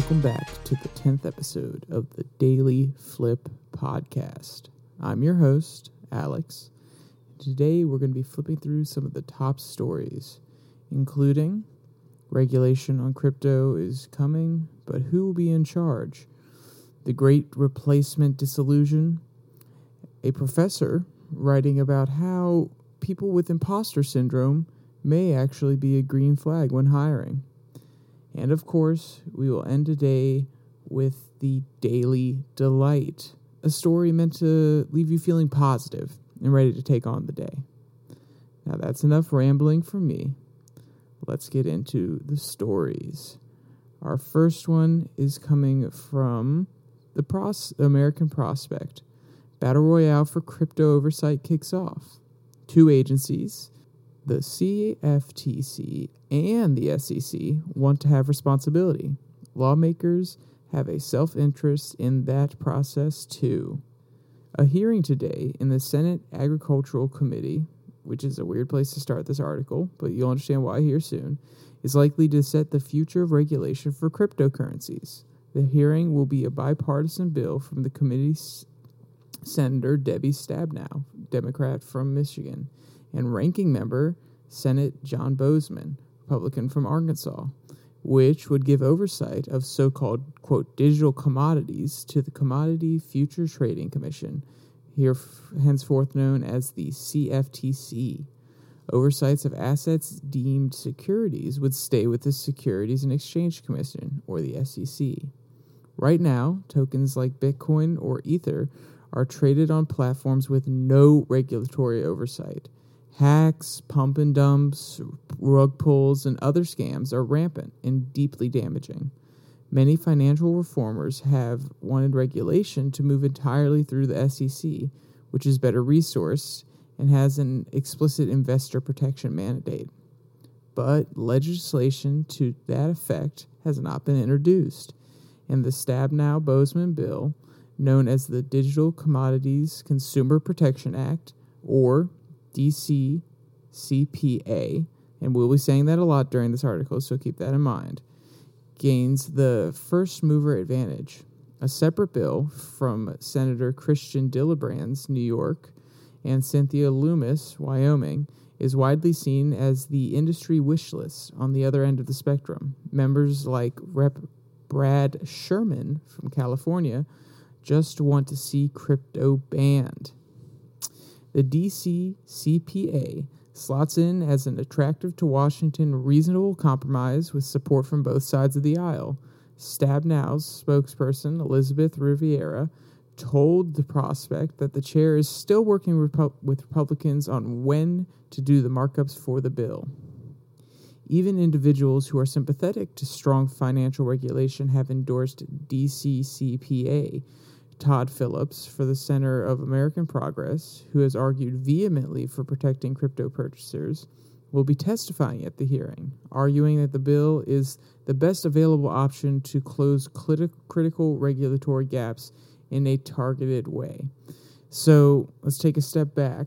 welcome back to the 10th episode of the Daily Flip Podcast. I'm your host, Alex. Today we're going to be flipping through some of the top stories, including regulation on crypto is coming, but who will be in charge? The Great Replacement Disillusion, a professor writing about how people with imposter syndrome may actually be a green flag when hiring. And of course, we will end today with the Daily Delight, a story meant to leave you feeling positive and ready to take on the day. Now, that's enough rambling from me. Let's get into the stories. Our first one is coming from the Pros- American Prospect. Battle Royale for crypto oversight kicks off. Two agencies, the CFTC and the SEC, want to have responsibility. Lawmakers have a self interest in that process too. A hearing today in the Senate Agricultural Committee, which is a weird place to start this article, but you'll understand why here soon, is likely to set the future of regulation for cryptocurrencies. The hearing will be a bipartisan bill from the committee's Senator Debbie Stabenow, Democrat from Michigan, and ranking member Senate John Boozman, Republican from Arkansas, which would give oversight of so called, quote, digital commodities to the Commodity Future Trading Commission, here henceforth known as the CFTC. Oversights of assets deemed securities would stay with the Securities and Exchange Commission, or the SEC. Right now, tokens like Bitcoin or Ether are traded on platforms with no regulatory oversight. Hacks, pump and dumps, rug pulls, and other scams are rampant and deeply damaging. Many financial reformers have wanted regulation to move entirely through the SEC, which is better resourced and has an explicit investor protection mandate. But legislation to that effect has not been introduced, and the Stabenow Boozman bill known as the Digital Commodities Consumer Protection Act, or DCCPA, and we'll be saying that a lot during this article, so keep that in mind, gains the first mover advantage. A separate bill from Senator Kirsten Gillibrand's New York and Cynthia Lummis, Wyoming, is widely seen as the industry wish list on the other end of the spectrum. Members like Rep. Brad Sherman from California just want to see crypto banned. The DC CPA slots in as an attractive to Washington reasonable compromise with support from both sides of the aisle. Stabenow's spokesperson, Elizabeth Riviera, told the prospect that the chair is still working Repu- with Republicans on when to do the markups for the bill. Even individuals who are sympathetic to strong financial regulation have endorsed DCCPA, Todd Phillips for the Center of American Progress, who has argued vehemently for protecting crypto purchasers, will be testifying at the hearing, arguing that the bill is the best available option to close criti- critical regulatory gaps in a targeted way. So let's take a step back.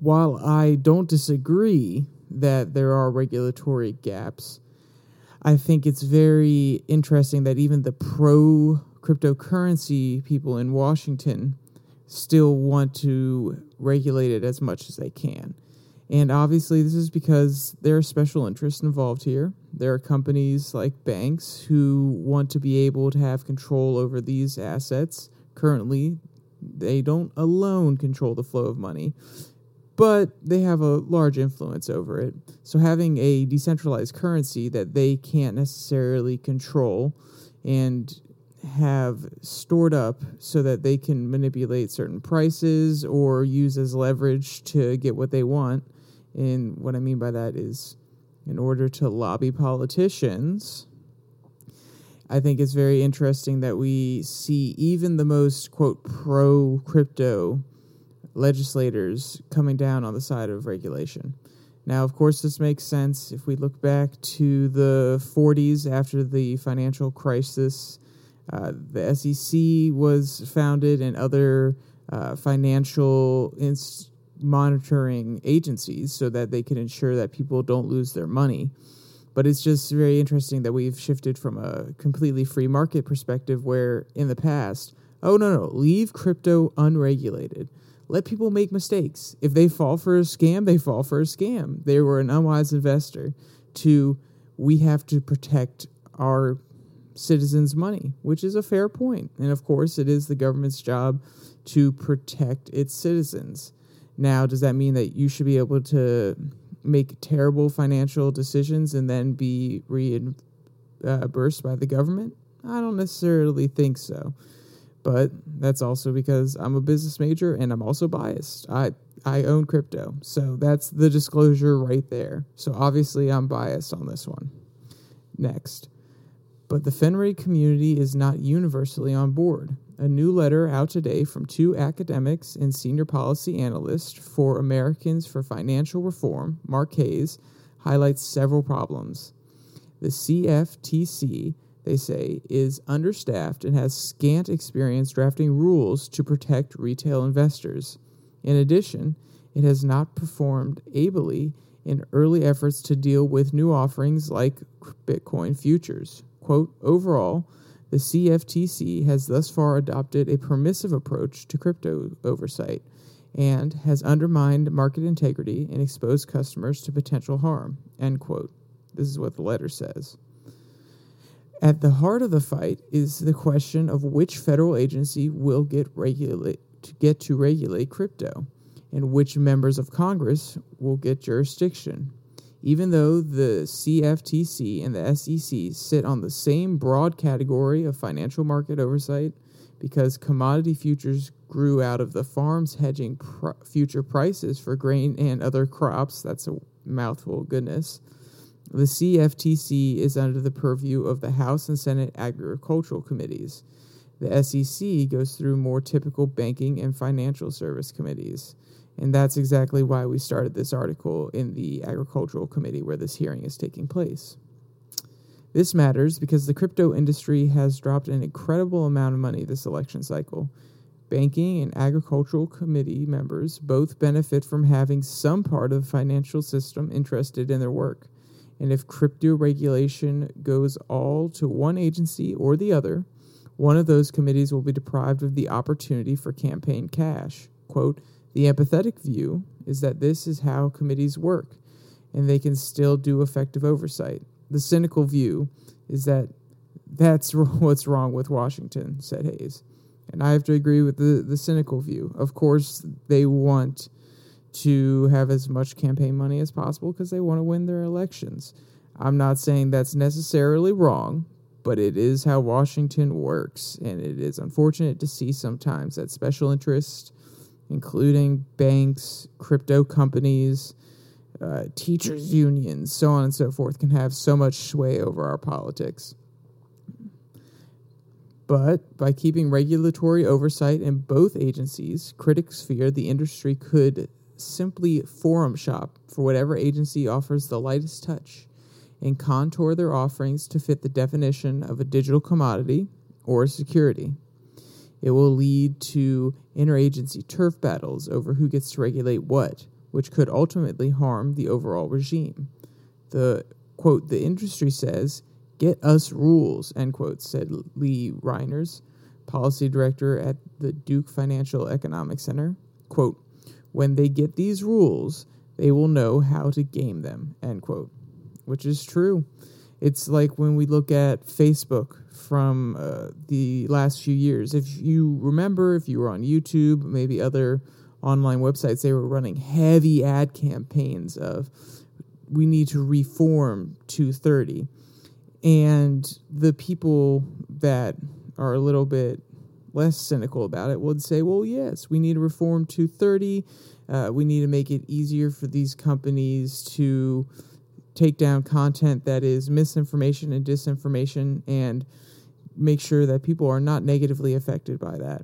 While I don't disagree that there are regulatory gaps, I think it's very interesting that even the pro cryptocurrency people in Washington still want to regulate it as much as they can. And obviously, this is because there are special interests involved here. There are companies like banks who want to be able to have control over these assets. Currently, they don't alone control the flow of money, but they have a large influence over it. So, having a decentralized currency that they can't necessarily control and have stored up so that they can manipulate certain prices or use as leverage to get what they want. And what I mean by that is, in order to lobby politicians, I think it's very interesting that we see even the most, quote, pro crypto legislators coming down on the side of regulation. Now, of course, this makes sense if we look back to the 40s after the financial crisis uh, the SEC was founded and other uh, financial monitoring agencies so that they can ensure that people don't lose their money. But it's just very interesting that we've shifted from a completely free market perspective where in the past, oh, no, no, leave crypto unregulated. Let people make mistakes. If they fall for a scam, they fall for a scam. They were an unwise investor. To we have to protect our citizens' money, which is a fair point. And of course, it is the government's job to protect its citizens. Now, does that mean that you should be able to make terrible financial decisions and then be reimbursed by the government? I don't necessarily think so. But that's also because I'm a business major and I'm also biased. I I own crypto. So that's the disclosure right there. So obviously I'm biased on this one. Next. But the FINRA community is not universally on board. A new letter out today from two academics and senior policy analysts for Americans for Financial Reform, Mark Hays, highlights several problems. The CFTC, they say, is understaffed and has scant experience drafting rules to protect retail investors. In addition, it has not performed ably in early efforts to deal with new offerings like Bitcoin futures. Quote, overall, the CFTC has thus far adopted a permissive approach to crypto oversight and has undermined market integrity and exposed customers to potential harm. End quote. This is what the letter says. At the heart of the fight is the question of which federal agency will get regulate to get to regulate crypto and which members of Congress will get jurisdiction. Even though the CFTC and the SEC sit on the same broad category of financial market oversight, because commodity futures grew out of the farms hedging pr- future prices for grain and other crops, that's a mouthful, goodness. The CFTC is under the purview of the House and Senate Agricultural Committees. The SEC goes through more typical banking and financial service committees. And that's exactly why we started this article in the Agricultural Committee where this hearing is taking place. This matters because the crypto industry has dropped an incredible amount of money this election cycle. Banking and agricultural committee members both benefit from having some part of the financial system interested in their work. And if crypto regulation goes all to one agency or the other, one of those committees will be deprived of the opportunity for campaign cash. Quote, the empathetic view is that this is how committees work and they can still do effective oversight. The cynical view is that that's what's wrong with Washington, said Hays. And I have to agree with the, the cynical view. Of course, they want to have as much campaign money as possible because they want to win their elections. I'm not saying that's necessarily wrong, but it is how Washington works. And it is unfortunate to see sometimes that special interest including banks, crypto companies, uh, teachers' unions, so on and so forth, can have so much sway over our politics. But by keeping regulatory oversight in both agencies, critics fear the industry could simply forum shop for whatever agency offers the lightest touch and contour their offerings to fit the definition of a digital commodity or a security. It will lead to interagency turf battles over who gets to regulate what, which could ultimately harm the overall regime. The quote, the industry says, get us rules, end quote, said Lee Reiners, policy director at the Duke Financial Economic Center. Quote, when they get these rules, they will know how to game them, end quote, which is true. It's like when we look at Facebook from uh, the last few years. If you remember, if you were on YouTube, maybe other online websites, they were running heavy ad campaigns of we need to reform 230. And the people that are a little bit less cynical about it would say, well, yes, we need to reform 230. Uh, we need to make it easier for these companies to take down content that is misinformation and disinformation and make sure that people are not negatively affected by that.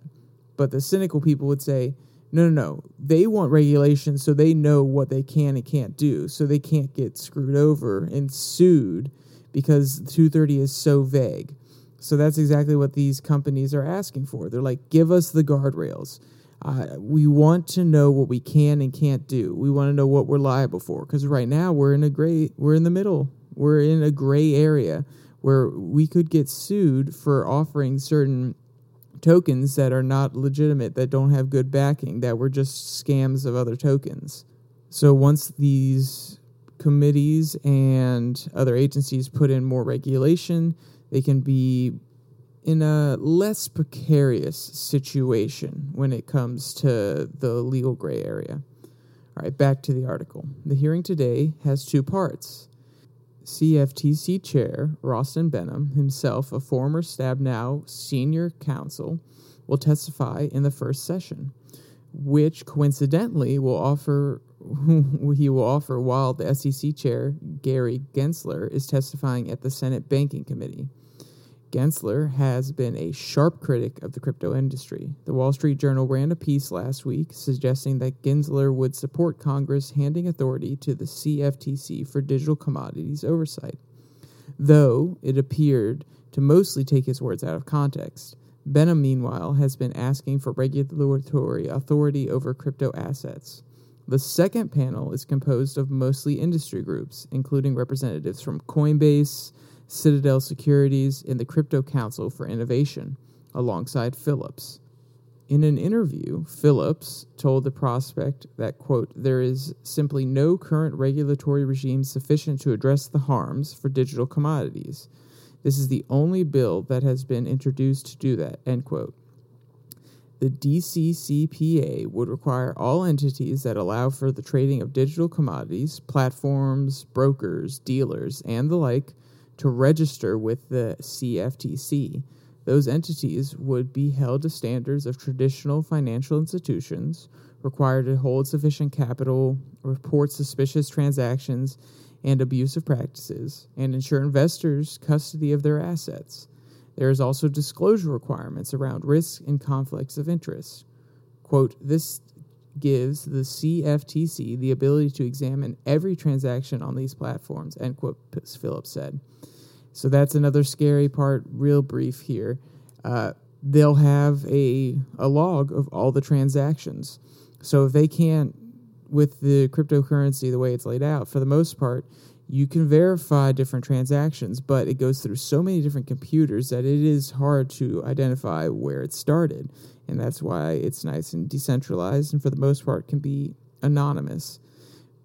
But the cynical people would say, no, no, no. They want regulation so they know what they can and can't do, so they can't get screwed over and sued because 230 is so vague. So that's exactly what these companies are asking for. They're like, give us the guardrails. Uh, we want to know what we can and can't do. We want to know what we're liable for because right now we're in a great, we're in the middle. We're in a gray area where we could get sued for offering certain tokens that are not legitimate, that don't have good backing, that were just scams of other tokens. So once these committees and other agencies put in more regulation, they can be in a less precarious situation when it comes to the legal gray area. All right, back to the article. The hearing today has two parts. CFTC Chair Rostin Behnam, himself a former Stabenow senior counsel, will testify in the first session, which coincidentally will offer he will offer while the SEC Chair Gary Gensler is testifying at the Senate Banking Committee. Gensler has been a sharp critic of the crypto industry. The Wall Street Journal ran a piece last week suggesting that Gensler would support Congress handing authority to the CFTC for digital commodities oversight, though it appeared to mostly take his words out of context. Behnam, meanwhile, has been asking for regulatory authority over crypto assets. The second panel is composed of mostly industry groups, including representatives from Coinbase, Citadel Securities, and the Crypto Council for Innovation, alongside Phillips. In an interview, Phillips told the prospect that, quote, there is simply no current regulatory regime sufficient to address the harms for digital commodities. This is the only bill that has been introduced to do that, end quote. The DCCPA would require all entities that allow for the trading of digital commodities, platforms, brokers, dealers, and the like to register with the CFTC. Those entities would be held to standards of traditional financial institutions, required to hold sufficient capital, report suspicious transactions and abusive practices, and ensure investors custody of their assets. There is also disclosure requirements around risk and conflicts of interest. Quote, this gives the CFTC the ability to examine every transaction on these platforms, end quote, Phillips said. So that's another scary part, real brief here. Uh, they'll have a, a log of all the transactions. So if they can't, with the cryptocurrency, the way it's laid out, for the most part, you can verify different transactions, but it goes through so many different computers that it is hard to identify where it started. And that's why it's nice and decentralized and for the most part can be anonymous.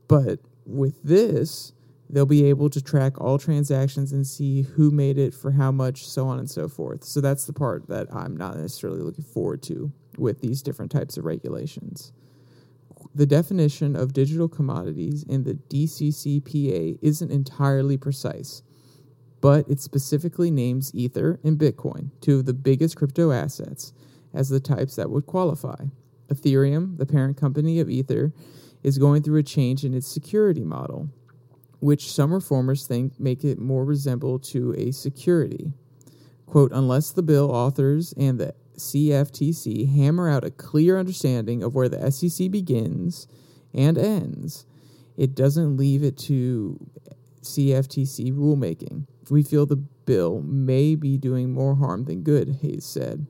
But with this, they'll be able to track all transactions and see who made it for how much, so on and so forth. So that's the part that I'm not necessarily looking forward to with these different types of regulations. The definition of digital commodities in the DCCPA isn't entirely precise, but it specifically names Ether and Bitcoin, two of the biggest crypto assets, as the types that would qualify. Ethereum, the parent company of Ether, is going through a change in its security model which some reformers think make it more resemble to a security. Quote, unless the bill authors and the CFTC hammer out a clear understanding of where the SEC begins and ends, it doesn't leave it to CFTC rulemaking. We feel the bill may be doing more harm than good, Hays said.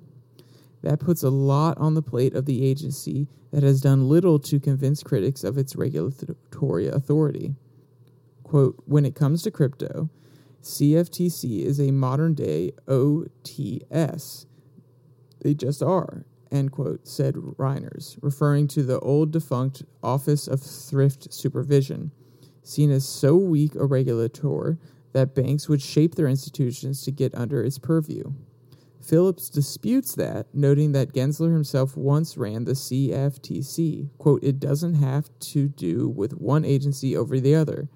That puts a lot on the plate of the agency that has done little to convince critics of its regulatory authority. Quote, when it comes to crypto, CFTC is a modern day OTS. They just are, end quote, said Reiners, referring to the old defunct Office of Thrift Supervision, seen as so weak a regulator that banks would shape their institutions to get under its purview. Phillips disputes that, noting that Gensler himself once ran the CFTC. Quote, it doesn't have to do with one agency over the other.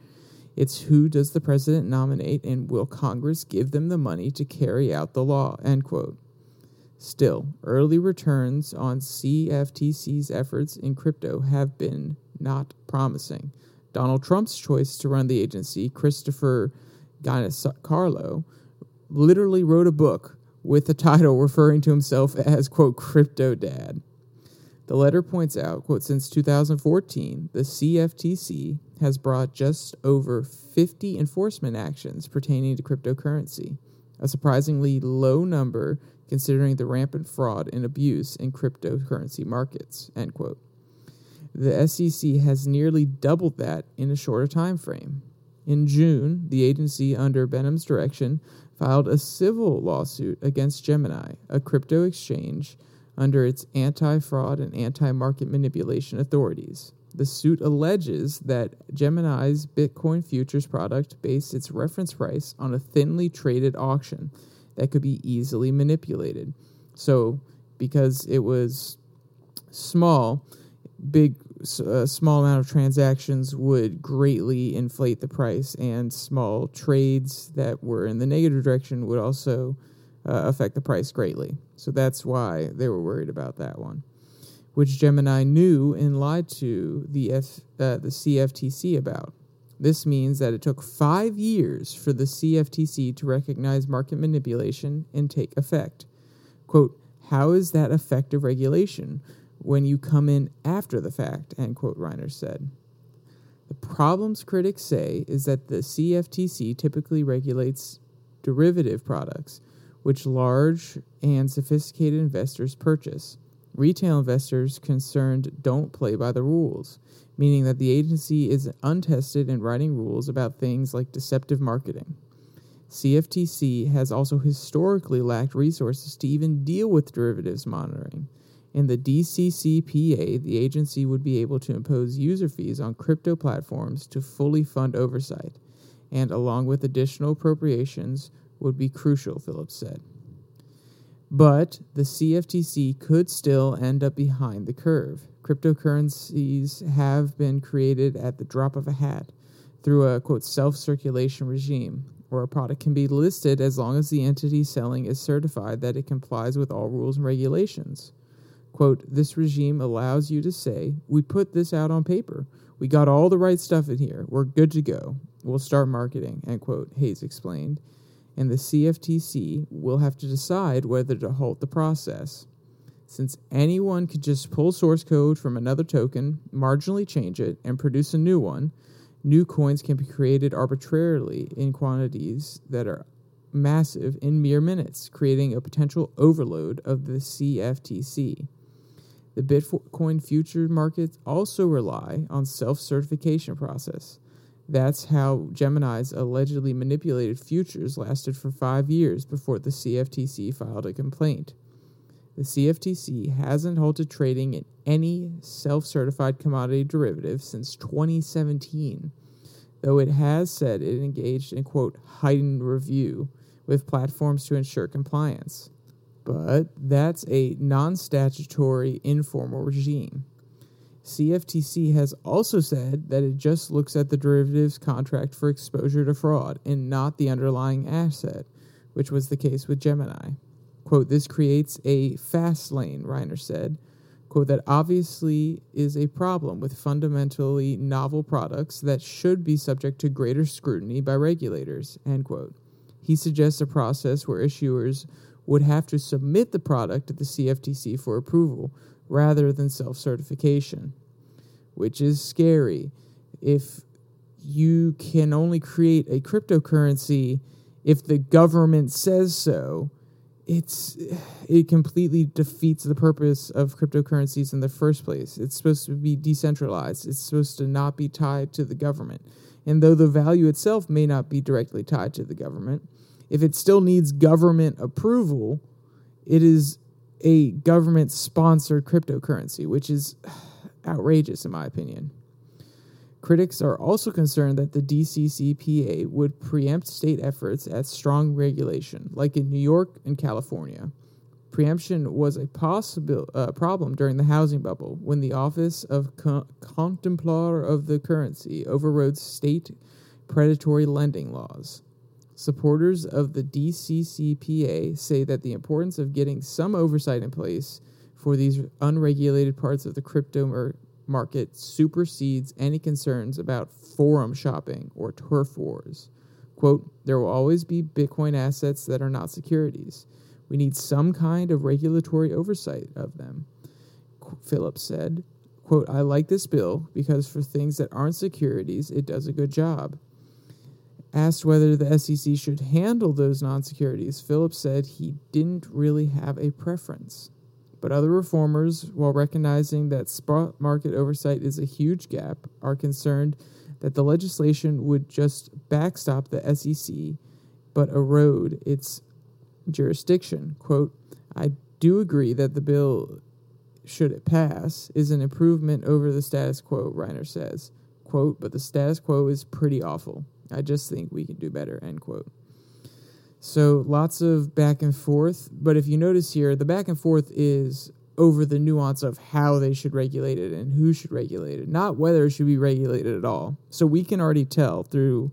It's who does the president nominate and will Congress give them the money to carry out the law, end quote. Still, early returns on CFTC's efforts in crypto have been not promising. Donald Trump's choice to run the agency, Christopher Giancarlo, literally wrote a book with the title referring to himself as, quote, Crypto Dad. The letter points out, quote, since 2014, the CFTC has brought just over 50 enforcement actions pertaining to cryptocurrency, a surprisingly low number considering the rampant fraud and abuse in cryptocurrency markets, end quote. The SEC has nearly doubled that in a shorter time frame. In June, the agency, under Behnam's direction, filed a civil lawsuit against Gemini, a crypto exchange, under its anti fraud and anti market manipulation authorities. The suit alleges that Gemini's Bitcoin futures product based its reference price on a thinly traded auction that could be easily manipulated. So, because it was small, big a small amount of transactions would greatly inflate the price, and small trades that were in the negative direction would also uh, affect the price greatly. So that's why they were worried about that one, which Gemini knew and lied to the F, uh, the CFTC about. This means that it took five years for the CFTC to recognize market manipulation and take effect. Quote, how is that effective regulation? when you come in after the fact, end quote, Reiner said. The problems critics say is that the CFTC typically regulates derivative products, which large and sophisticated investors purchase. Retail investors concerned don't play by the rules, meaning that the agency is untested in writing rules about things like deceptive marketing. CFTC has also historically lacked resources to even deal with derivatives monitoring. In the DCCPA, the agency would be able to impose user fees on crypto platforms to fully fund oversight, and along with additional appropriations, would be crucial, Phillips said. But the CFTC could still end up behind the curve. Cryptocurrencies have been created at the drop of a hat through a quote self certification regime, where a product can be listed as long as the entity selling is certified that it complies with all rules and regulations. Quote, this regime allows you to say, we put this out on paper. We got all the right stuff in here. We're good to go. We'll start marketing, end quote, Hays explained. And the CFTC will have to decide whether to halt the process. Since anyone could just pull source code from another token, marginally change it, and produce a new one, new coins can be created arbitrarily in quantities that are massive in mere minutes, creating a potential overload of the CFTC. The Bitcoin future markets also rely on self-certification process. That's how Gemini's allegedly manipulated futures lasted for five years before the CFTC filed a complaint. The CFTC hasn't halted trading in any self certified commodity derivative since 2017, though it has said it engaged in, quote, heightened review with platforms to ensure compliance but that's a non statutory informal regime. CFTC has also said that it just looks at the derivatives contract for exposure to fraud and not the underlying asset, which was the case with Gemini. Quote, this creates a fast lane, Reiner said. Quote, that obviously is a problem with fundamentally novel products that should be subject to greater scrutiny by regulators, end quote. He suggests a process where issuers would have to submit the product to the CFTC for approval rather than self certification, which is scary. If you can only create a cryptocurrency if the government says so, it's it completely defeats the purpose of cryptocurrencies in the first place. It's supposed to be decentralized. It's supposed to not be tied to the government. And though the value itself may not be directly tied to the government, if it still needs government approval, it is a government sponsored cryptocurrency, which is outrageous in my opinion. Critics are also concerned that the DCCPA would preempt state efforts at strong regulation, like in New York and California. Preemption was a possible uh, problem during the housing bubble when the Office of Co- Comptroller of the Currency overrode state predatory lending laws. Supporters of the DCCPA say that the importance of getting some oversight in place for these unregulated parts of the crypto market supersedes any concerns about forum shopping or turf wars. Quote, there will always be Bitcoin assets that are not securities. We need some kind of regulatory oversight of them. Phillips said, quote, I like this bill because for things that aren't securities, it does a good job. Asked whether the SEC should handle those non securities, Phillips said he didn't really have a preference. But other reformers, while recognizing that spot market oversight is a huge gap, are concerned that the legislation would just backstop the SEC but erode its jurisdiction. Quote, I do agree that the bill, should it pass, is an improvement over the status quo, Reiner says. Quote, but the status quo is pretty awful. I just think we can do better, end quote. So lots of back and forth. But if you notice here, the back and forth is over the nuance of how they should regulate it and who should regulate it, not whether it should be regulated at all. So we can already tell through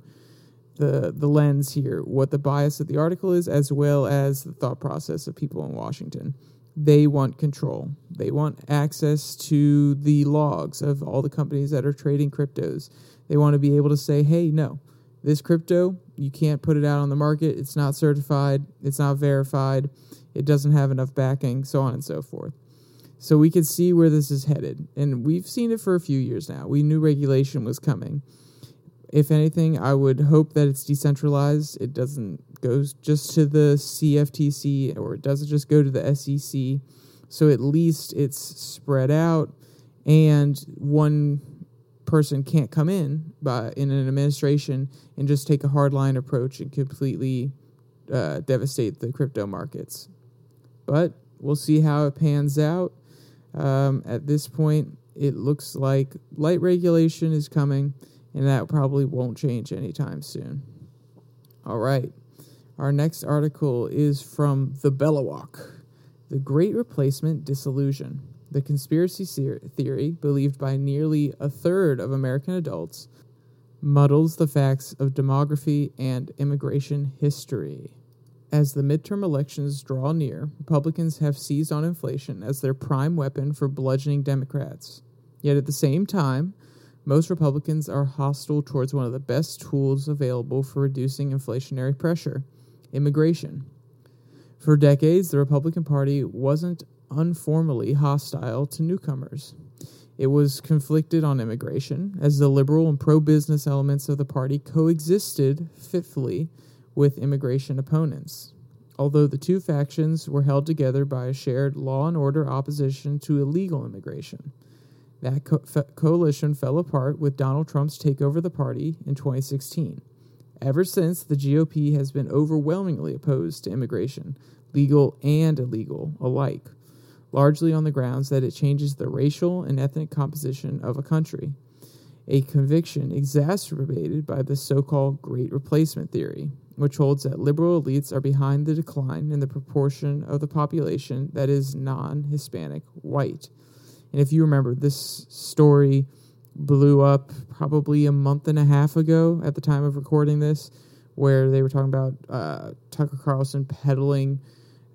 the the lens here what the bias of the article is as well as the thought process of people in Washington. They want control. They want access to the logs of all the companies that are trading cryptos. They want to be able to say, "Hey, no. This crypto, you can't put it out on the market. It's not certified, it's not verified, it doesn't have enough backing, so on and so forth." So we can see where this is headed. And we've seen it for a few years now. We knew regulation was coming if anything, I would hope that it's decentralized. It doesn't go just to the CFTC or it doesn't just go to the SEC. So at least it's spread out and one person can't come in by in an administration and just take a hardline approach and completely uh, devastate the crypto markets. But we'll see how it pans out. Um, at this point, it looks like light regulation is coming and that probably won't change anytime soon. All right. Our next article is from The Bulwark The Great Replacement Disillusion. The conspiracy theory, believed by nearly a third of American adults, muddles the facts of demography and immigration history. As the midterm elections draw near, Republicans have seized on inflation as their prime weapon for bludgeoning Democrats. Yet at the same time, most Republicans are hostile towards one of the best tools available for reducing inflationary pressure immigration. For decades, the Republican Party wasn't unformally hostile to newcomers. It was conflicted on immigration, as the liberal and pro business elements of the party coexisted fitfully with immigration opponents. Although the two factions were held together by a shared law and order opposition to illegal immigration. That co- coalition fell apart with Donald Trump's takeover of the party in 2016. Ever since, the GOP has been overwhelmingly opposed to immigration, legal and illegal alike, largely on the grounds that it changes the racial and ethnic composition of a country, a conviction exacerbated by the so called Great Replacement theory, which holds that liberal elites are behind the decline in the proportion of the population that is non Hispanic white. And if you remember, this story blew up probably a month and a half ago at the time of recording this, where they were talking about uh, Tucker Carlson peddling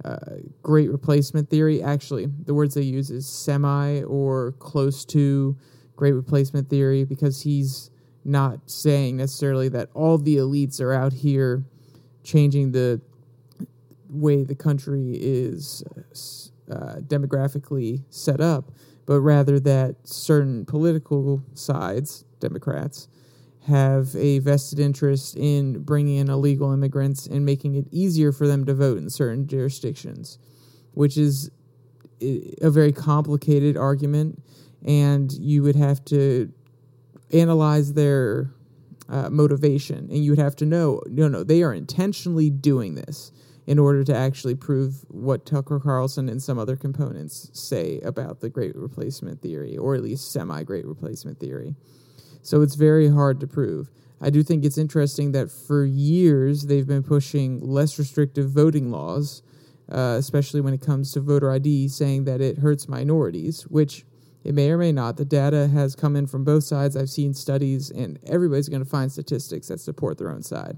uh, great replacement theory. Actually, the words they use is semi or close to great replacement theory because he's not saying necessarily that all the elites are out here changing the way the country is uh, demographically set up but rather that certain political sides, Democrats, have a vested interest in bringing in illegal immigrants and making it easier for them to vote in certain jurisdictions, which is a very complicated argument. And you would have to analyze their uh, motivation, and you would have to know no, no, they are intentionally doing this in order to actually prove what Tucker Carlson and some other components say about the great replacement theory, or at least semi great replacement theory. So it's very hard to prove. I do think it's interesting that for years they've been pushing less restrictive voting laws, uh, especially when it comes to voter ID, saying that it hurts minorities, which it may or may not. The data has come in from both sides. I've seen studies, and everybody's going to find statistics that support their own side.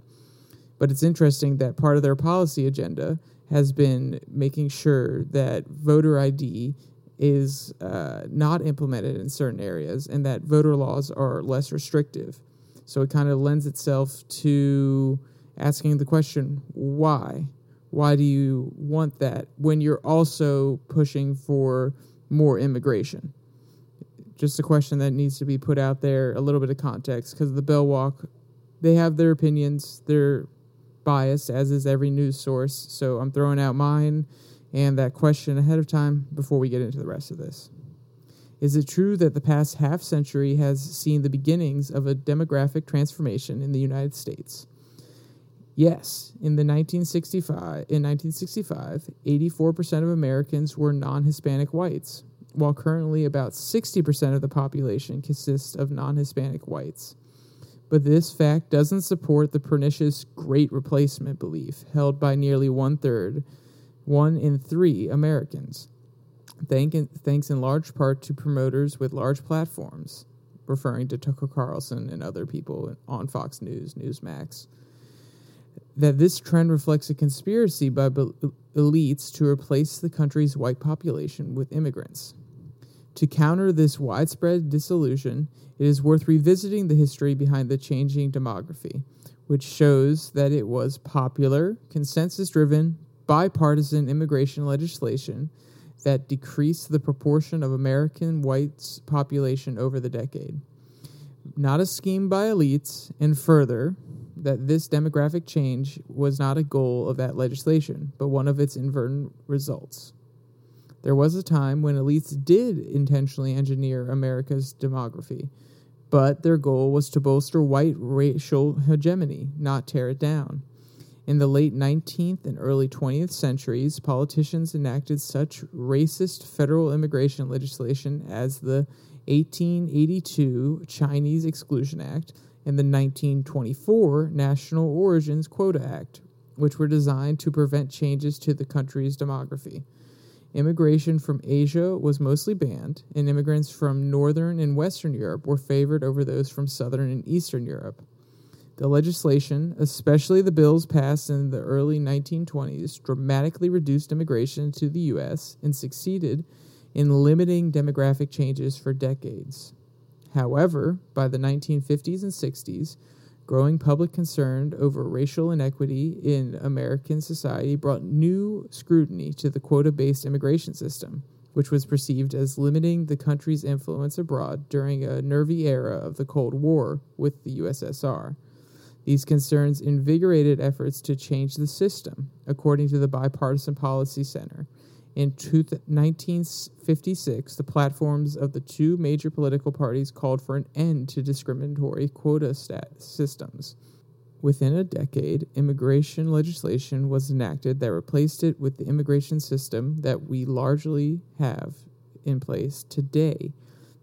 But it's interesting that part of their policy agenda has been making sure that voter ID is uh, not implemented in certain areas and that voter laws are less restrictive. So it kind of lends itself to asking the question why? Why do you want that when you're also pushing for more immigration? Just a question that needs to be put out there, a little bit of context, because the Bulwark, they have their opinions, they're biased, as is every news source. So I'm throwing out mine and that question ahead of time before we get into the rest of this. Is it true that the past half century has seen the beginnings of a demographic transformation in the United States? Yes, in the 1965 in 1965, 84% of Americans were non-Hispanic whites, while currently about 60% of the population consists of non-Hispanic whites. But this fact doesn't support the pernicious great replacement belief held by nearly one third, one in three Americans. Thank, thanks in large part to promoters with large platforms, referring to Tucker Carlson and other people on Fox News, Newsmax that this trend reflects a conspiracy by elites to replace the country's white population with immigrants. To counter this widespread disillusion, it is worth revisiting the history behind the changing demography, which shows that it was popular, consensus driven, bipartisan immigration legislation that decreased the proportion of American whites population over the decade. Not a scheme by elites, and further, that this demographic change was not a goal of that legislation, but one of its inadvertent results. There was a time when elites did intentionally engineer America's demography, but their goal was to bolster white racial hegemony, not tear it down. In the late 19th and early 20th centuries, politicians enacted such racist federal immigration legislation as the 1882 Chinese Exclusion Act and the 1924 National Origins Quota Act, which were designed to prevent changes to the country's demography. Immigration from Asia was mostly banned, and immigrants from Northern and Western Europe were favored over those from Southern and Eastern Europe. The legislation, especially the bills passed in the early 1920s, dramatically reduced immigration to the U.S. and succeeded in limiting demographic changes for decades. However, by the 1950s and 60s, growing public concern over racial inequity in American society brought new scrutiny to the quota based immigration system, which was perceived as limiting the country's influence abroad during a nervy era of the Cold War with the USSR. These concerns invigorated efforts to change the system, according to the Bipartisan Policy Center, in 1956, the platforms of the two major political parties called for an end to discriminatory quota systems. Within a decade, immigration legislation was enacted that replaced it with the immigration system that we largely have in place today.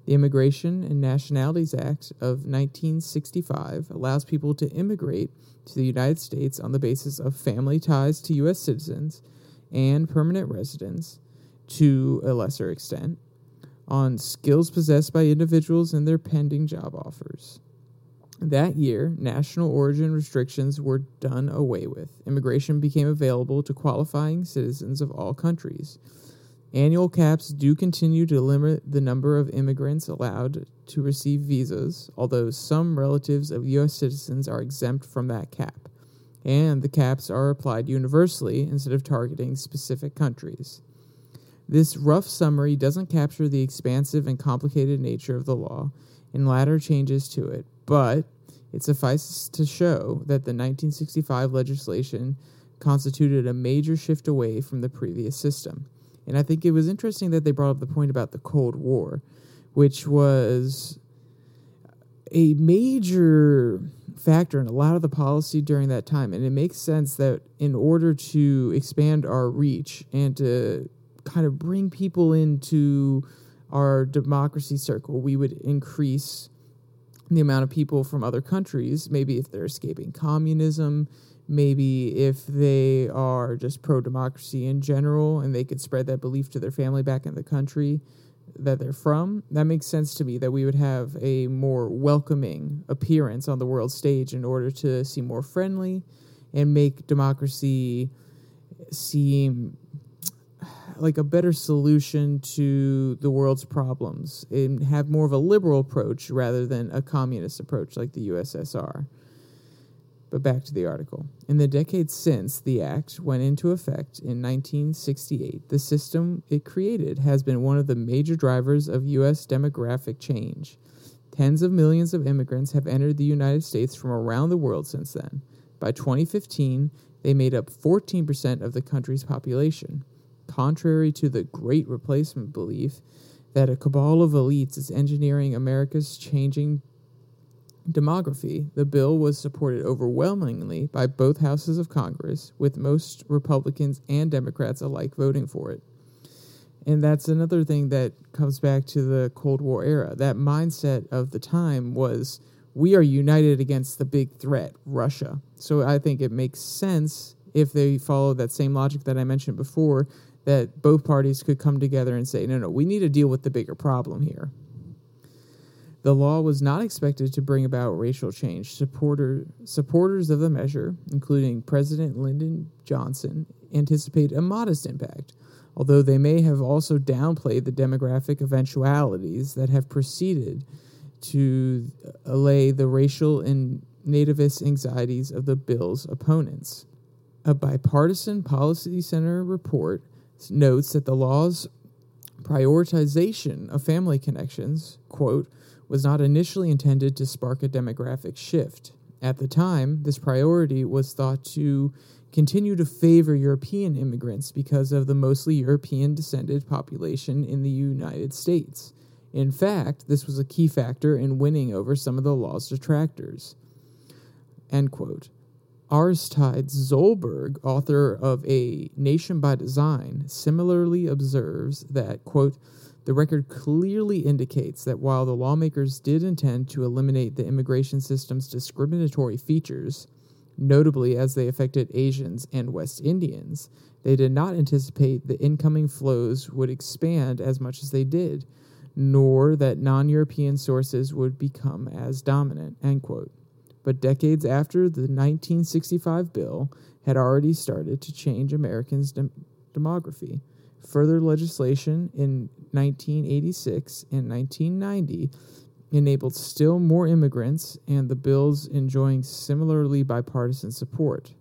The Immigration and Nationalities Act of 1965 allows people to immigrate to the United States on the basis of family ties to U.S. citizens and permanent residents to a lesser extent on skills possessed by individuals and their pending job offers. That year, national origin restrictions were done away with. Immigration became available to qualifying citizens of all countries. Annual caps do continue to limit the number of immigrants allowed to receive visas, although some relatives of U.S. citizens are exempt from that cap and the caps are applied universally instead of targeting specific countries. This rough summary doesn't capture the expansive and complicated nature of the law and latter changes to it, but it suffices to show that the 1965 legislation constituted a major shift away from the previous system. And I think it was interesting that they brought up the point about the Cold War, which was a major factor in a lot of the policy during that time. And it makes sense that in order to expand our reach and to kind of bring people into our democracy circle, we would increase the amount of people from other countries, maybe if they're escaping communism, maybe if they are just pro democracy in general and they could spread that belief to their family back in the country that they're from, that makes sense to me that we would have a more welcoming appearance on the world stage in order to seem more friendly and make democracy seem like a better solution to the world's problems and have more of a liberal approach rather than a communist approach like the USSR. But back to the article. In the decades since the Act went into effect in 1968, the system it created has been one of the major drivers of U.S. demographic change. Tens of millions of immigrants have entered the United States from around the world since then. By 2015, they made up 14% of the country's population. Contrary to the Great Replacement belief that a cabal of elites is engineering America's changing demography. The bill was supported overwhelmingly by both houses of Congress, with most Republicans and Democrats alike voting for it. And that's another thing that comes back to the Cold War era. That mindset of the time was we are united against the big threat, Russia. So I think it makes sense if they follow that same logic that I mentioned before that both parties could come together and say, no, no, we need to deal with the bigger problem here. The law was not expected to bring about racial change. Supporter, supporters of the measure, including President Lyndon Johnson, anticipate a modest impact, although they may have also downplayed the demographic eventualities that have proceeded to allay the racial and nativist anxieties of the bill's opponents. A bipartisan policy center report notes that the law's prioritization of family connections, quote, was not initially intended to spark a demographic shift. At the time, this priority was thought to continue to favor European immigrants because of the mostly European descended population in the United States. In fact, this was a key factor in winning over some of the law's detractors. End quote. Author of A Nation by Design, similarly observes that, quote, the record clearly indicates that while the lawmakers did intend to eliminate the immigration system's discriminatory features, notably as they affected Asians and West Indians, they did not anticipate the incoming flows would expand as much as they did, nor that non European sources would become as dominant. End quote. But decades after the 1965 bill had already started to change Americans' dem- demography. Further legislation in 1986 and 1990 enabled still more immigrants, and the bills enjoying similarly bipartisan support.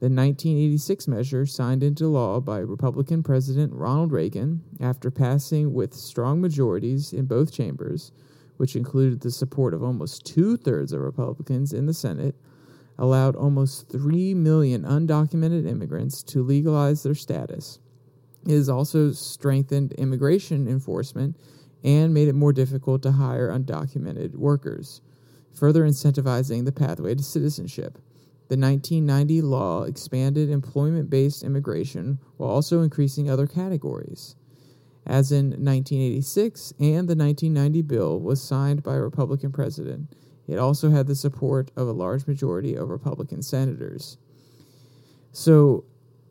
The 1986 measure, signed into law by Republican President Ronald Reagan after passing with strong majorities in both chambers, which included the support of almost two thirds of Republicans in the Senate, allowed almost 3 million undocumented immigrants to legalize their status has also strengthened immigration enforcement and made it more difficult to hire undocumented workers, further incentivizing the pathway to citizenship. The 1990 law expanded employment based immigration while also increasing other categories. As in 1986 and the 1990 bill was signed by a Republican president, it also had the support of a large majority of Republican senators. So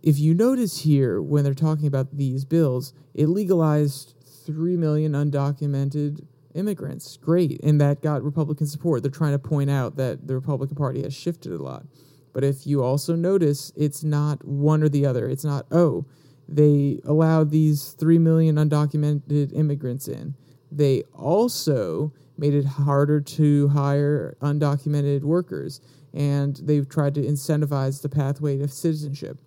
if you notice here when they're talking about these bills, it legalized 3 million undocumented immigrants. Great. And that got Republican support. They're trying to point out that the Republican Party has shifted a lot. But if you also notice, it's not one or the other. It's not, oh, they allowed these 3 million undocumented immigrants in. They also made it harder to hire undocumented workers. And they've tried to incentivize the pathway to citizenship.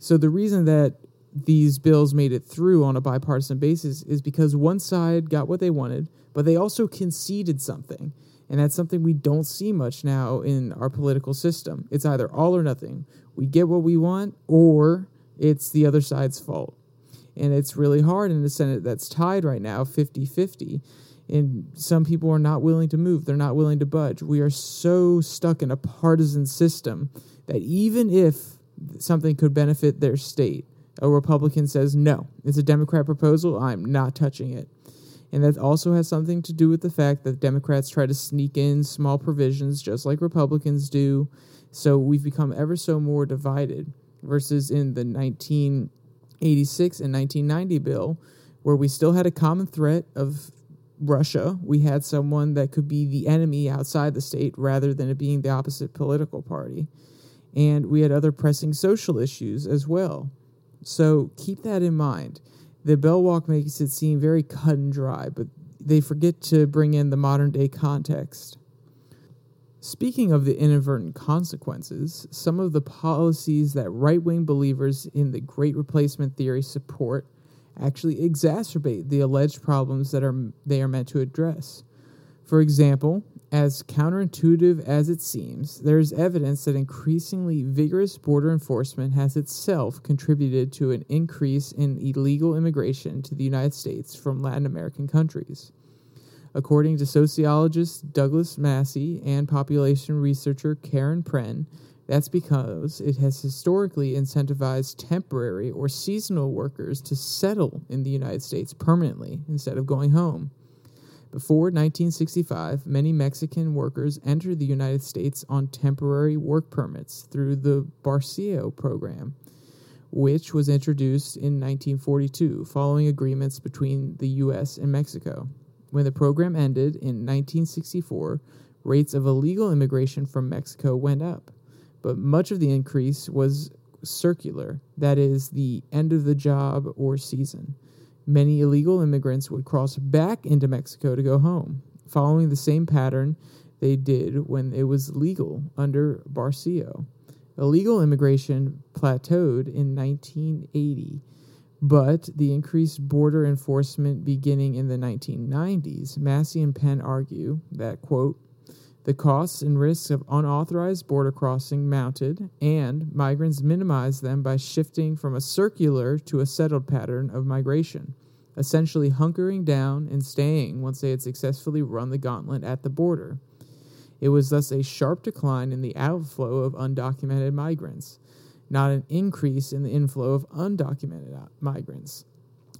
So the reason that these bills made it through on a bipartisan basis is because one side got what they wanted, but they also conceded something. And that's something we don't see much now in our political system. It's either all or nothing. We get what we want, or it's the other side's fault. And it's really hard in a Senate that's tied right now 50 50. And some people are not willing to move, they're not willing to budge. We are so stuck in a partisan system that even if something could benefit their state. A Republican says, no, it's a Democrat proposal. I'm not touching it. And that also has something to do with the fact that Democrats try to sneak in small provisions just like Republicans do. So we've become ever so more divided versus in the 1986 and 1990 bill, where we still had a common threat of Russia. We had someone that could be the enemy outside the state rather than it being the opposite political party and we had other pressing social issues as well. So keep that in mind. The Bulwark makes it seem very cut and dry, but they forget to bring in the modern day context. Speaking of the inadvertent consequences, some of the policies that right wing believers in the Great Replacement theory support actually exacerbate the alleged problems that are they are meant to address. For example, as counterintuitive as it seems, there is evidence that increasingly vigorous border enforcement has itself contributed to an increase in illegal immigration to the United States from Latin American countries. According to sociologist Douglas Massey and population researcher Karen Pren, that's because it has historically incentivized temporary or seasonal workers to settle in the United States permanently instead of going home. Before 1965, many Mexican workers entered the United States on temporary work permits through the Bracero program, which was introduced in 1942 following agreements between the U.S. and Mexico. When the program ended in 1964, rates of illegal immigration from Mexico went up, but much of the increase was circular, that is, the end of the job or season many illegal immigrants would cross back into Mexico to go home, following the same pattern they did when it was legal under Bracero. Illegal immigration plateaued in 1980, but the increased border enforcement beginning in the 1990s, Massey and Pren argue that, quote, the costs and risks of unauthorized border crossing mounted, and migrants minimized them by shifting from a circular to a settled pattern of migration, essentially hunkering down and staying once they had successfully run the gauntlet at the border. It was thus a sharp decline in the outflow of undocumented migrants, not an increase in the inflow of undocumented uh, migrants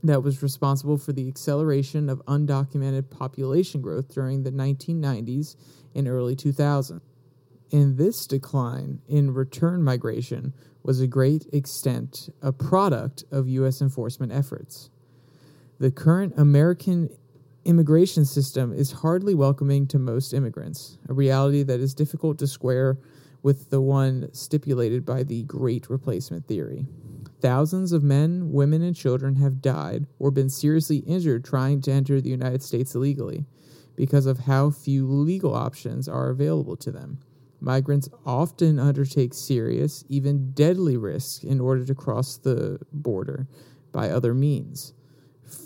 that was responsible for the acceleration of undocumented population growth during the 1990s and early 2000. And this decline in return migration was a great extent a product of U.S. enforcement efforts. The current American immigration system is hardly welcoming to most immigrants, a reality that is difficult to square with the one stipulated by the Great Replacement Theory. Thousands of men, women, and children have died or been seriously injured trying to enter the United States illegally because of how few legal options are available to them. Migrants often undertake serious, even deadly risks in order to cross the border by other means.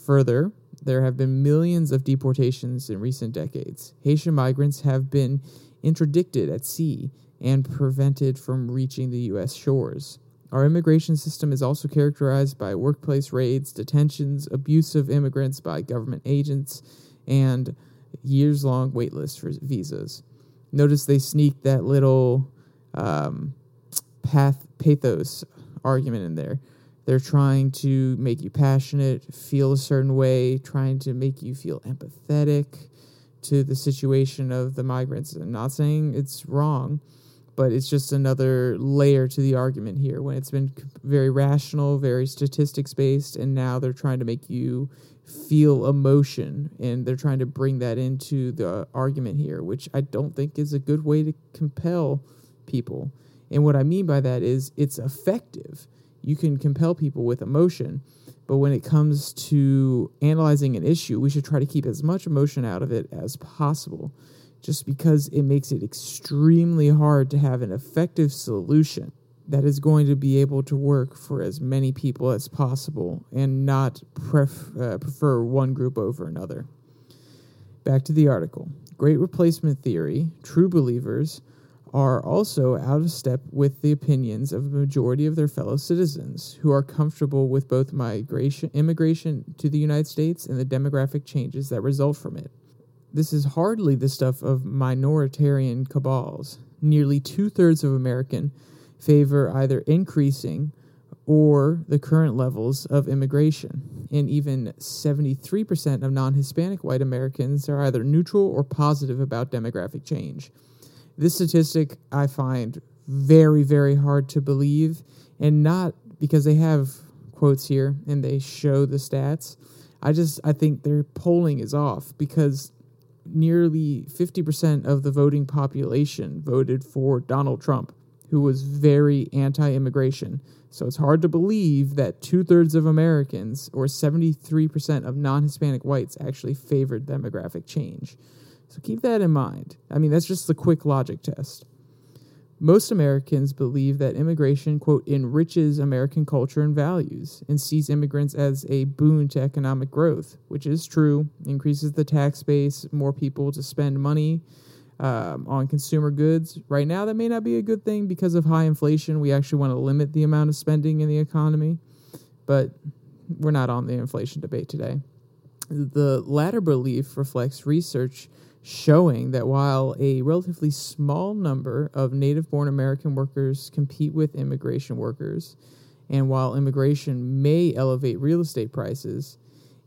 Further, there have been millions of deportations in recent decades. Haitian migrants have been interdicted at sea and prevented from reaching the U.S. shores. Our immigration system is also characterized by workplace raids, detentions, abuse of immigrants by government agents, and years long wait lists for visas. Notice they sneak that little um, path pathos argument in there. They're trying to make you passionate, feel a certain way, trying to make you feel empathetic to the situation of the migrants. I'm not saying it's wrong but it's just another layer to the argument here when it's been very rational, very statistics based, and now they're trying to make you feel emotion and they're trying to bring that into the argument here, which I don't think is a good way to compel people. And what I mean by that is it's effective. You can compel people with emotion, but when it comes to analyzing an issue, we should try to keep as much emotion out of it as possible just because it makes it extremely hard to have an effective solution that is going to be able to work for as many people as possible and not pref- uh, prefer one group over another. Back to the article. Great replacement theory, true believers are also out of step with the opinions of the majority of their fellow citizens who are comfortable with both migration immigration to the United States and the demographic changes that result from it. This is hardly the stuff of minoritarian cabals. Nearly two thirds of American favor either increasing or the current levels of immigration. And even 73% of non Hispanic white Americans are either neutral or positive about demographic change. This statistic I find very, very hard to believe, and not because they have quotes here and they show the stats. I just I think their polling is off because nearly 50% of the voting population voted for Donald Trump, who was very anti immigration. So it's hard to believe that two thirds of Americans, or 73% of non Hispanic whites, actually favored demographic change. So keep that in mind. I mean, that's just the quick logic test. Most Americans believe that immigration, quote, enriches American culture and values and sees immigrants as a boon to economic growth, which is true, increases the tax base, more people to spend money um, on consumer goods. Right now, that may not be a good thing because of high inflation. We actually want to limit the amount of spending in the economy, but we're not on the inflation debate today. The latter belief reflects research showing that while a relatively small number of native born American workers compete with immigration workers, and while immigration may elevate real estate prices,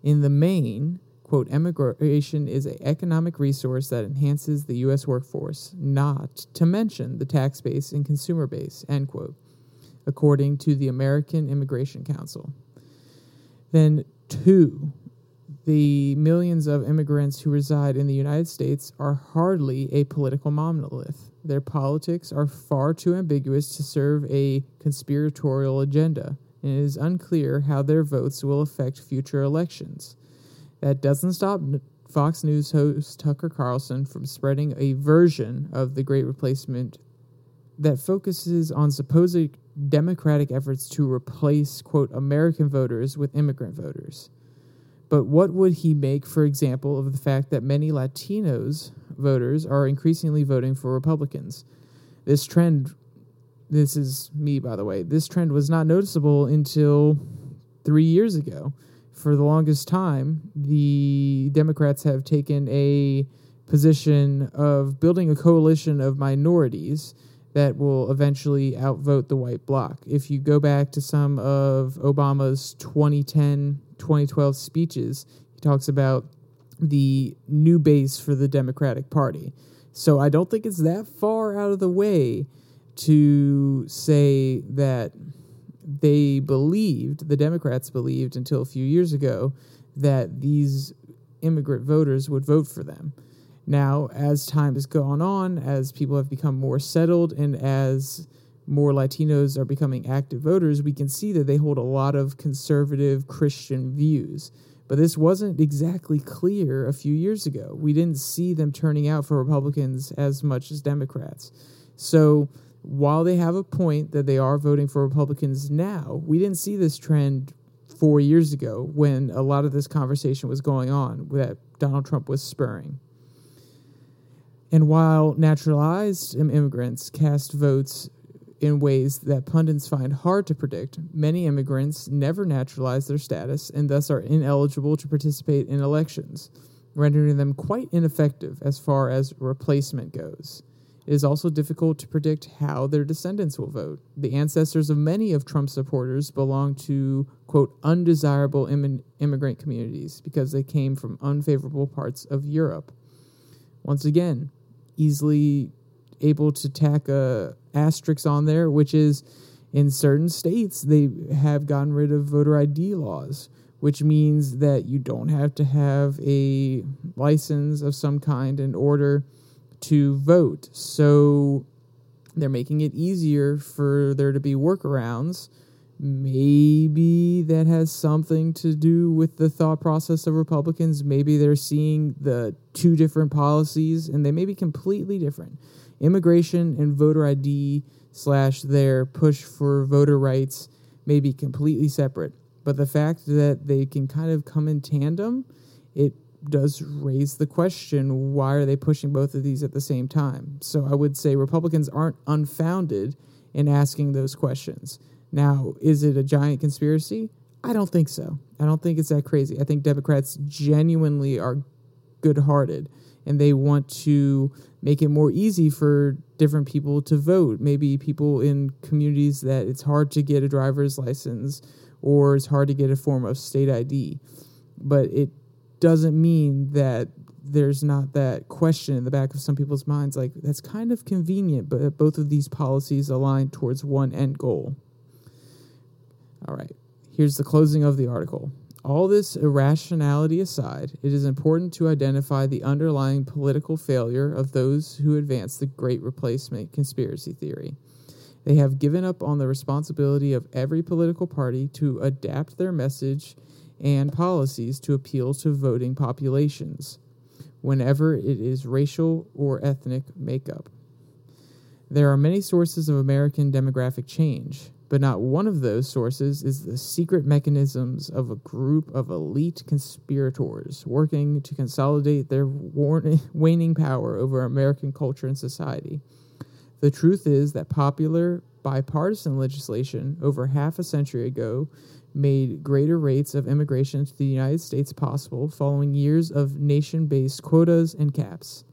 in the main, quote, immigration is an economic resource that enhances the U.S. workforce, not to mention the tax base and consumer base, end quote, according to the American Immigration Council. Then, two, the millions of immigrants who reside in the United States are hardly a political monolith. Their politics are far too ambiguous to serve a conspiratorial agenda, and it is unclear how their votes will affect future elections. That doesn't stop Fox News host Tucker Carlson from spreading a version of the Great Replacement that focuses on supposed Democratic efforts to replace, quote, American voters with immigrant voters. But what would he make, for example, of the fact that many Latinos voters are increasingly voting for Republicans? This trend, this is me, by the way, this trend was not noticeable until three years ago. For the longest time, the Democrats have taken a position of building a coalition of minorities that will eventually outvote the white bloc. If you go back to some of Obama's 2010 2012 speeches, he talks about the new base for the Democratic Party. So I don't think it's that far out of the way to say that they believed, the Democrats believed until a few years ago, that these immigrant voters would vote for them. Now, as time has gone on, as people have become more settled, and as more Latinos are becoming active voters, we can see that they hold a lot of conservative Christian views. But this wasn't exactly clear a few years ago. We didn't see them turning out for Republicans as much as Democrats. So while they have a point that they are voting for Republicans now, we didn't see this trend four years ago when a lot of this conversation was going on that Donald Trump was spurring. And while naturalized immigrants cast votes in ways that pundits find hard to predict, many immigrants never naturalize their status and thus are ineligible to participate in elections, rendering them quite ineffective as far as replacement goes. It is also difficult to predict how their descendants will vote. The ancestors of many of Trump's supporters belong to, quote, undesirable Im- immigrant communities because they came from unfavorable parts of Europe. Once again, easily able to tack a asterisk on there, which is in certain states they have gotten rid of voter ID laws, which means that you don't have to have a license of some kind in order to vote. So they're making it easier for there to be workarounds. Maybe that has something to do with the thought process of Republicans. Maybe they're seeing the two different policies and they may be completely different immigration and voter ID slash their push for voter rights may be completely separate. But the fact that they can kind of come in tandem, it does raise the question why are they pushing both of these at the same time? So I would say Republicans aren't unfounded in asking those questions. Now, is it a giant conspiracy? I don't think so. I don't think it's that crazy. I think Democrats genuinely are good hearted and they want to make it more easy for different people to vote. Maybe people in communities that it's hard to get a driver's license or it's hard to get a form of state ID. But it doesn't mean that there's not that question in the back of some people's minds like that's kind of convenient, but both of these policies align towards one end goal. All right, here's the closing of the article. All this irrationality aside, it is important to identify the underlying political failure of those who advance the Great Replacement conspiracy theory. They have given up on the responsibility of every political party to adapt their message and policies to appeal to voting populations, whenever it is racial or ethnic makeup. There are many sources of American demographic change, but not one of those sources is the secret mechanisms of a group of elite conspirators working to consolidate their waning power over American culture and society. The truth is that popular bipartisan legislation over half a century ago made greater rates of immigration to the United States possible following years of nation based quotas and caps.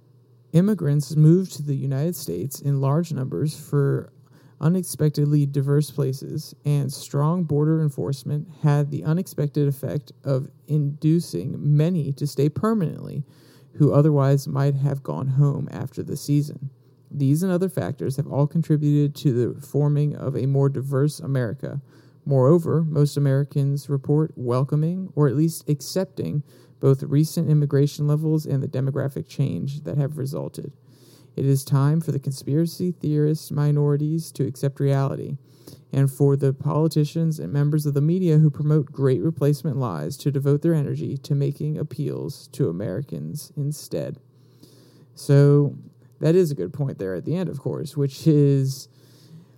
Immigrants moved to the United States in large numbers for unexpectedly diverse places, and strong border enforcement had the unexpected effect of inducing many to stay permanently who otherwise might have gone home after the season. These and other factors have all contributed to the forming of a more diverse America. Moreover, most Americans report welcoming or at least accepting both recent immigration levels and the demographic change that have resulted. It is time for the conspiracy theorist minorities to accept reality, and for the politicians and members of the media who promote great replacement lies to devote their energy to making appeals to Americans instead. So, that is a good point there at the end, of course, which is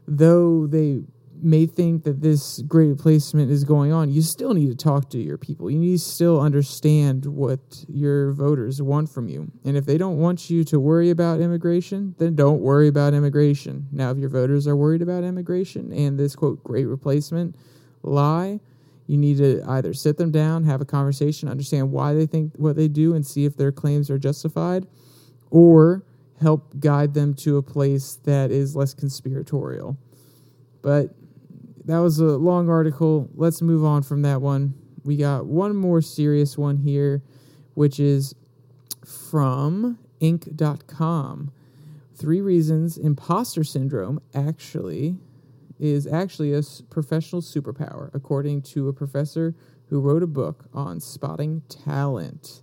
though they may think that this great replacement is going on, you still need to talk to your people. You need to still understand what your voters want from you. And if they don't want you to worry about immigration, then don't worry about immigration. Now, if your voters are worried about immigration and this quote great replacement lie, you need to either sit them down, have a conversation, understand why they think what they do, and see if their claims are justified, or help guide them to a place that is less conspiratorial. But that was a long article. Let's move on from that one. We got one more serious one here, which is from Inc.com. Three reasons imposter syndrome actually is actually a professional superpower, according to a professor who wrote a book on spotting talent.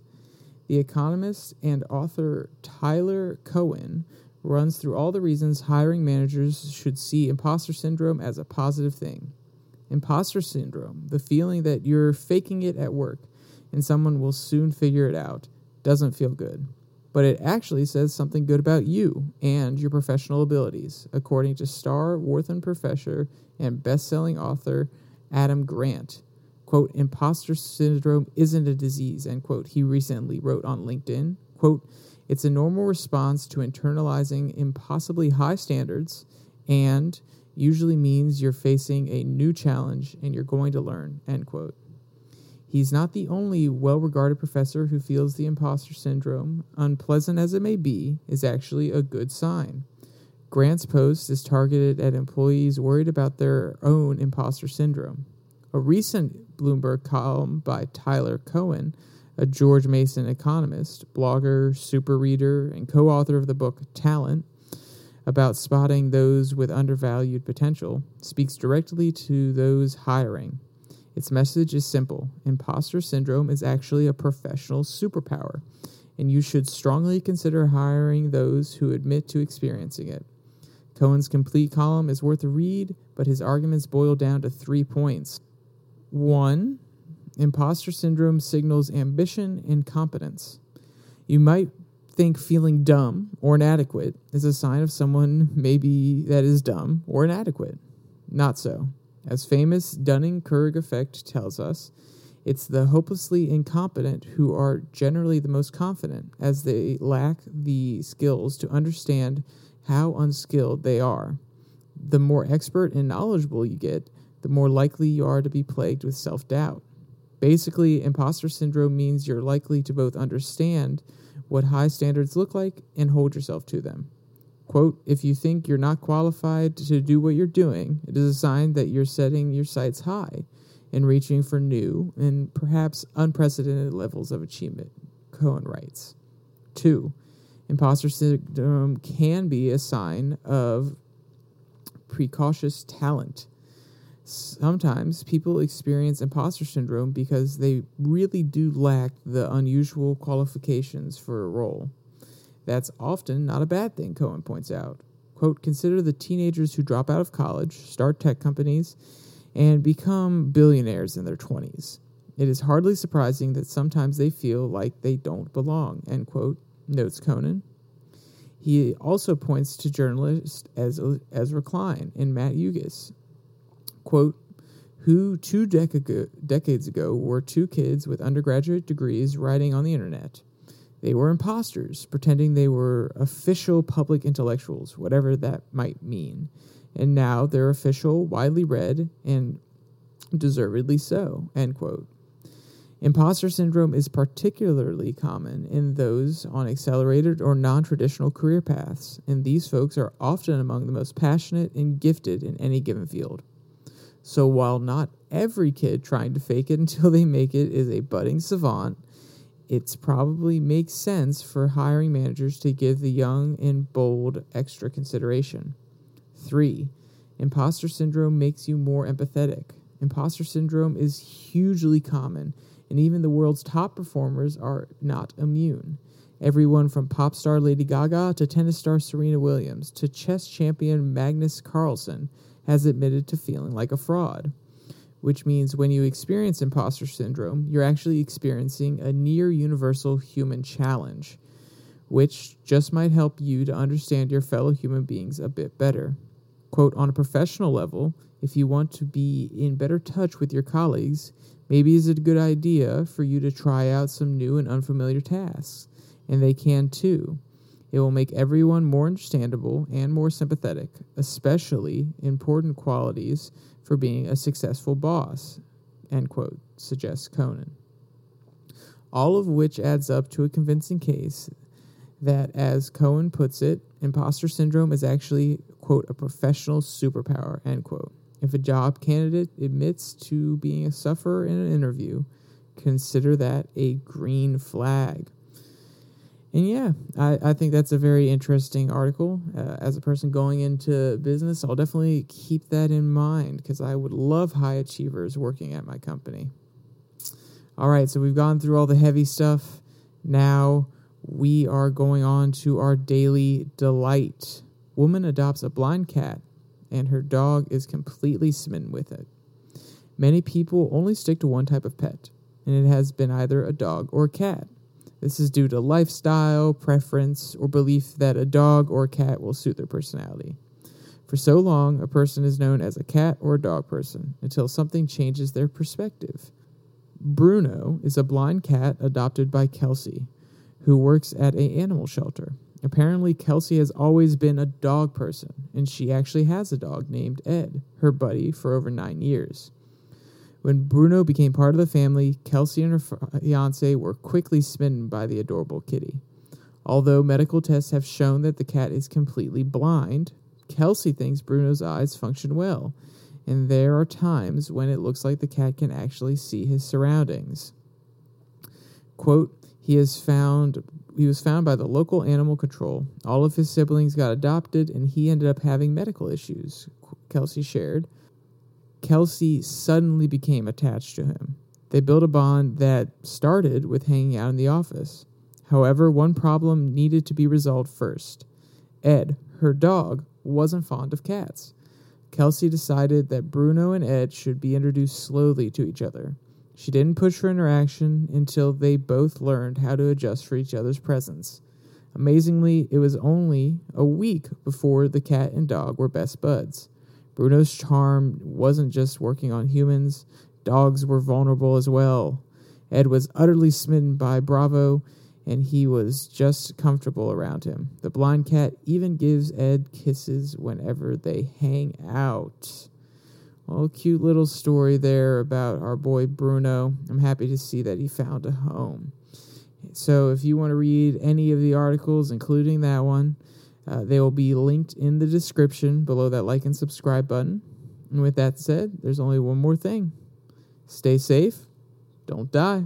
The economist and author Tyler Cowen runs through all the reasons hiring managers should see imposter syndrome as a positive thing. Imposter syndrome, the feeling that you're faking it at work and someone will soon figure it out, doesn't feel good. But it actually says something good about you and your professional abilities, according to star Wharton professor and best-selling author Adam Grant. Quote, imposter syndrome isn't a disease, end quote, he recently wrote on LinkedIn. Quote, it's a normal response to internalizing impossibly high standards and usually means you're facing a new challenge and you're going to learn, end quote. He's not the only well regarded professor who feels the imposter syndrome, unpleasant as it may be, is actually a good sign. Grant's post is targeted at employees worried about their own imposter syndrome. A recent Bloomberg column by Tyler Cowen a George Mason economist, blogger, super reader, and co author of the book Talent, about spotting those with undervalued potential, speaks directly to those hiring. Its message is simple imposter syndrome is actually a professional superpower, and you should strongly consider hiring those who admit to experiencing it. Cowen's complete column is worth a read, but his arguments boil down to three points. One, Imposter syndrome signals ambition and competence. You might think feeling dumb or inadequate is a sign of someone maybe that is dumb or inadequate. Not so. As famous Dunning Kruger effect tells us, it's the hopelessly incompetent who are generally the most confident, as they lack the skills to understand how unskilled they are. The more expert and knowledgeable you get, the more likely you are to be plagued with self doubt. Basically, imposter syndrome means you're likely to both understand what high standards look like and hold yourself to them. Quote, if you think you're not qualified to do what you're doing, it is a sign that you're setting your sights high and reaching for new and perhaps unprecedented levels of achievement, Cowen writes. Two, imposter syndrome can be a sign of precocious talent sometimes people experience imposter syndrome because they really do lack the unusual qualifications for a role. That's often not a bad thing, Cowen points out. Quote, consider the teenagers who drop out of college, start tech companies, and become billionaires in their 20s. It is hardly surprising that sometimes they feel like they don't belong, end quote, notes Conan. He also points to journalists as Ezra Klein and Matt Yugis. Quote, who two dec- decades ago were two kids with undergraduate degrees writing on the internet. They were imposters, pretending they were official public intellectuals, whatever that might mean. And now they're official, widely read, and deservedly so. End quote. Imposter syndrome is particularly common in those on accelerated or non traditional career paths, and these folks are often among the most passionate and gifted in any given field. So, while not every kid trying to fake it until they make it is a budding savant, it probably makes sense for hiring managers to give the young and bold extra consideration. Three, imposter syndrome makes you more empathetic. Imposter syndrome is hugely common, and even the world's top performers are not immune. Everyone from pop star Lady Gaga to tennis star Serena Williams to chess champion Magnus Carlsen has admitted to feeling like a fraud, which means when you experience imposter syndrome, you're actually experiencing a near universal human challenge, which just might help you to understand your fellow human beings a bit better. Quote, on a professional level, if you want to be in better touch with your colleagues, maybe it's a good idea for you to try out some new and unfamiliar tasks, and they can too. It will make everyone more understandable and more sympathetic, especially important qualities for being a successful boss, end quote, suggests Conan. All of which adds up to a convincing case that, as Cowen puts it, imposter syndrome is actually, quote, a professional superpower, end quote. If a job candidate admits to being a sufferer in an interview, consider that a green flag. And yeah, I, I think that's a very interesting article. Uh, as a person going into business, I'll definitely keep that in mind because I would love high achievers working at my company. All right, so we've gone through all the heavy stuff. Now we are going on to our daily delight. Woman adopts a blind cat, and her dog is completely smitten with it. Many people only stick to one type of pet, and it has been either a dog or a cat. This is due to lifestyle, preference, or belief that a dog or cat will suit their personality. For so long, a person is known as a cat or a dog person until something changes their perspective. Bruno is a blind cat adopted by Kelsey, who works at a animal shelter. Apparently, Kelsey has always been a dog person, and she actually has a dog named Ed, her buddy, for over nine years. When Bruno became part of the family, Kelsey and her fiance were quickly smitten by the adorable kitty. Although medical tests have shown that the cat is completely blind, Kelsey thinks Bruno's eyes function well, and there are times when it looks like the cat can actually see his surroundings. Quote, he found he was found by the local animal control. All of his siblings got adopted and he ended up having medical issues, Kelsey shared. Kelsey suddenly became attached to him. They built a bond that started with hanging out in the office. However, one problem needed to be resolved first. Ed, her dog, wasn't fond of cats. Kelsey decided that Bruno and Ed should be introduced slowly to each other. She didn't push for interaction until they both learned how to adjust for each other's presence. Amazingly, it was only a week before the cat and dog were best buds. Bruno's charm wasn't just working on humans, dogs were vulnerable as well. Ed was utterly smitten by Bravo, and he was just comfortable around him. The blind cat even gives Ed kisses whenever they hang out. Well, cute little story there about our boy Bruno. I'm happy to see that he found a home. So, if you want to read any of the articles, including that one, uh, they will be linked in the description below that like and subscribe button. And with that said, there's only one more thing stay safe, don't die.